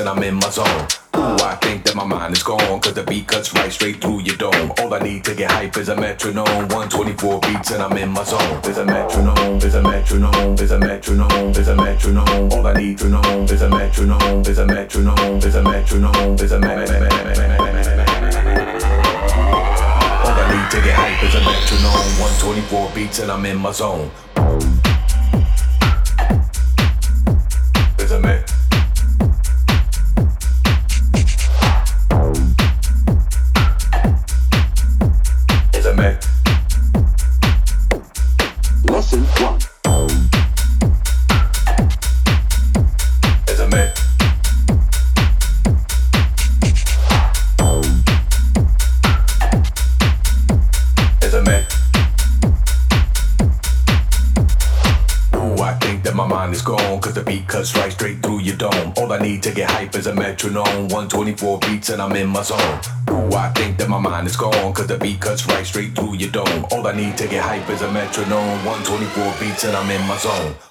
and I'm in my zone. Ooh, I think that my mind is gone, cause the beat cuts right straight through your dome. All I need to get hype is a metronome. 124 beats and I'm in my zone. There's a metronome, there's a metronome, there's a metronome, there's a metronome. All I need to know is a metronome, there's a metronome, there's a metronome, there's a metronome. All I need to get hype is a metronome. 124 beats and I'm in my zone. 24 beats and I'm in my zone. Ooh, I think that my mind is gone, cause the beat cuts right straight through your dome. All I need to get hype is a metronome. 124 beats and I'm in my zone.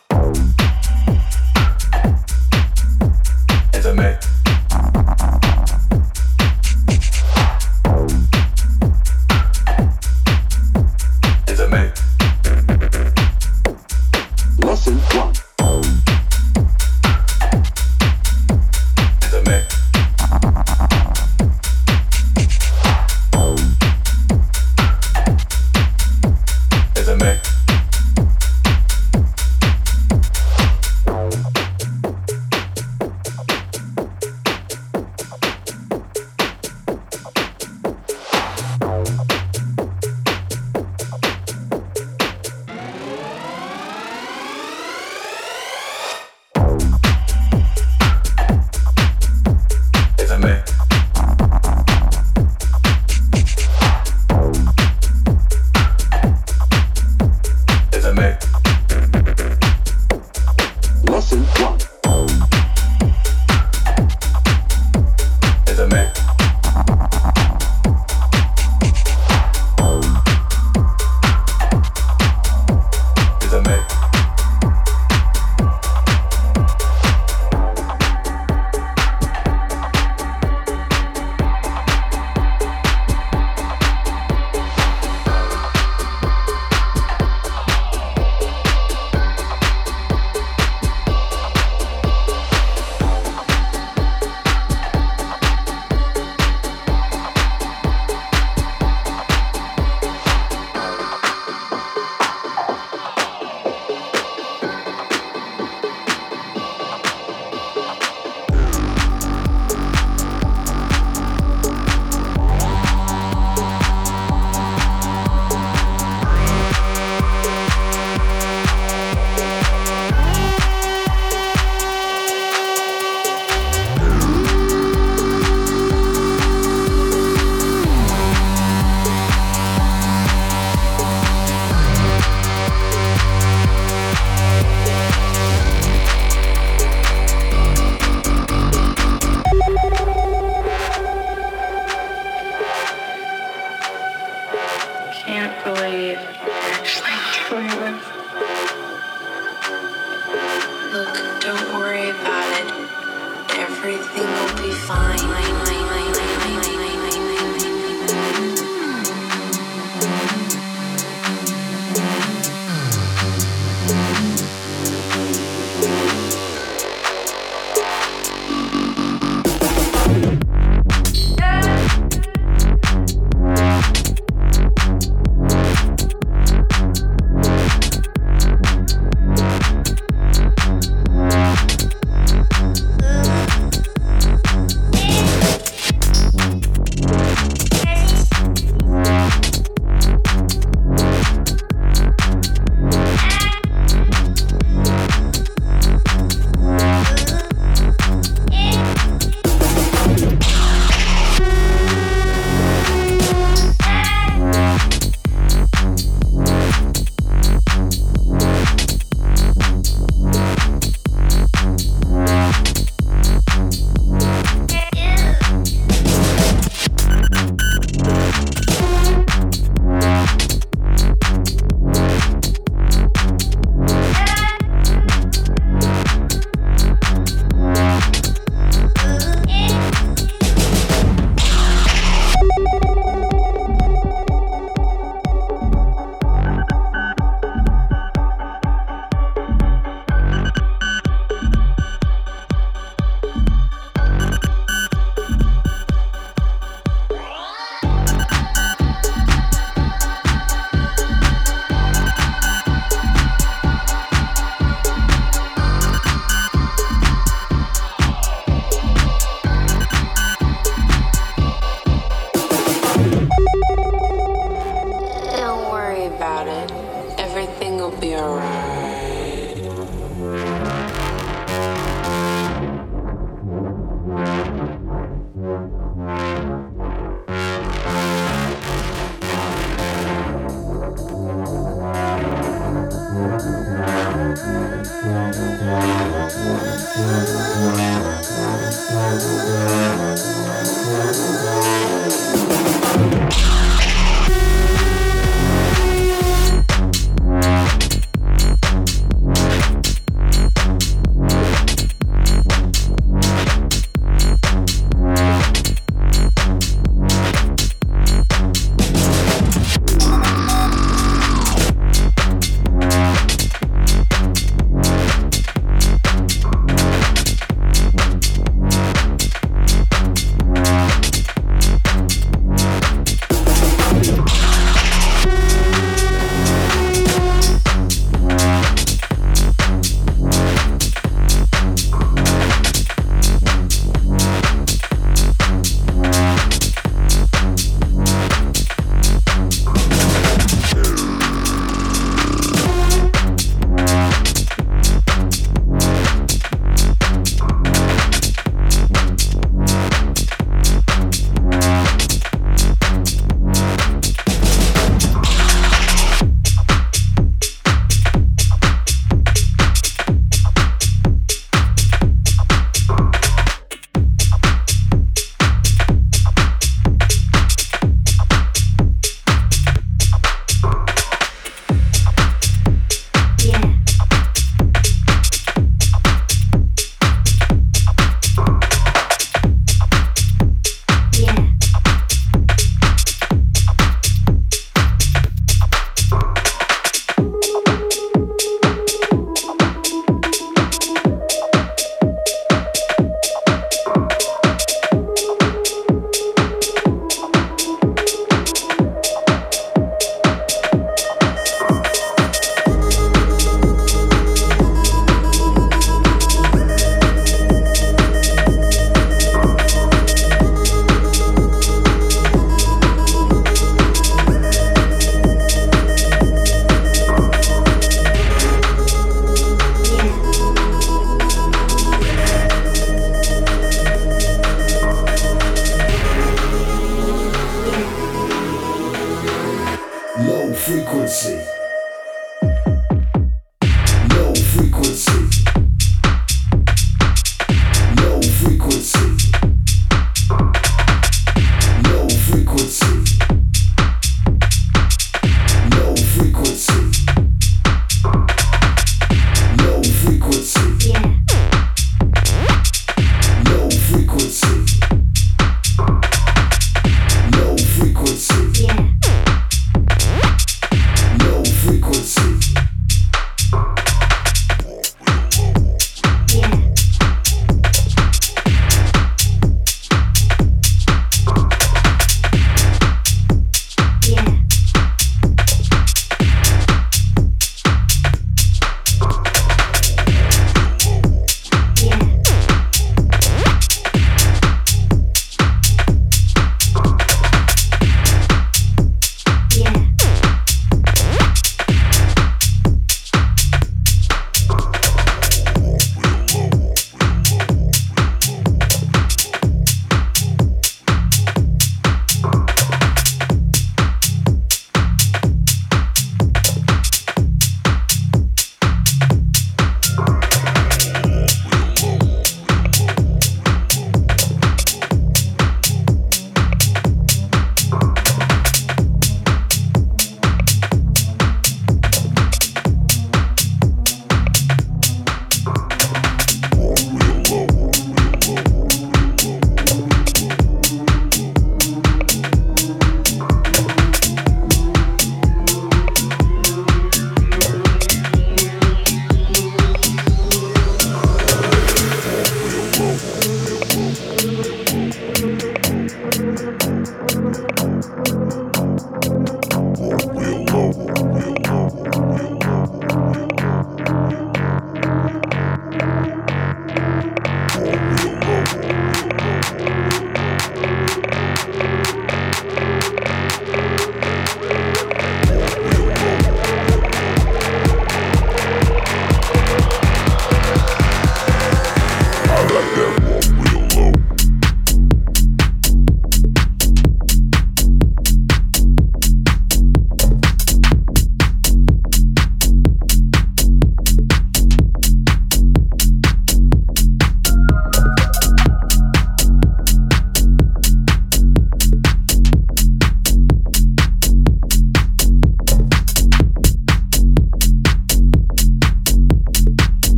be alright.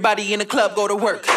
Everybody in the club go to work.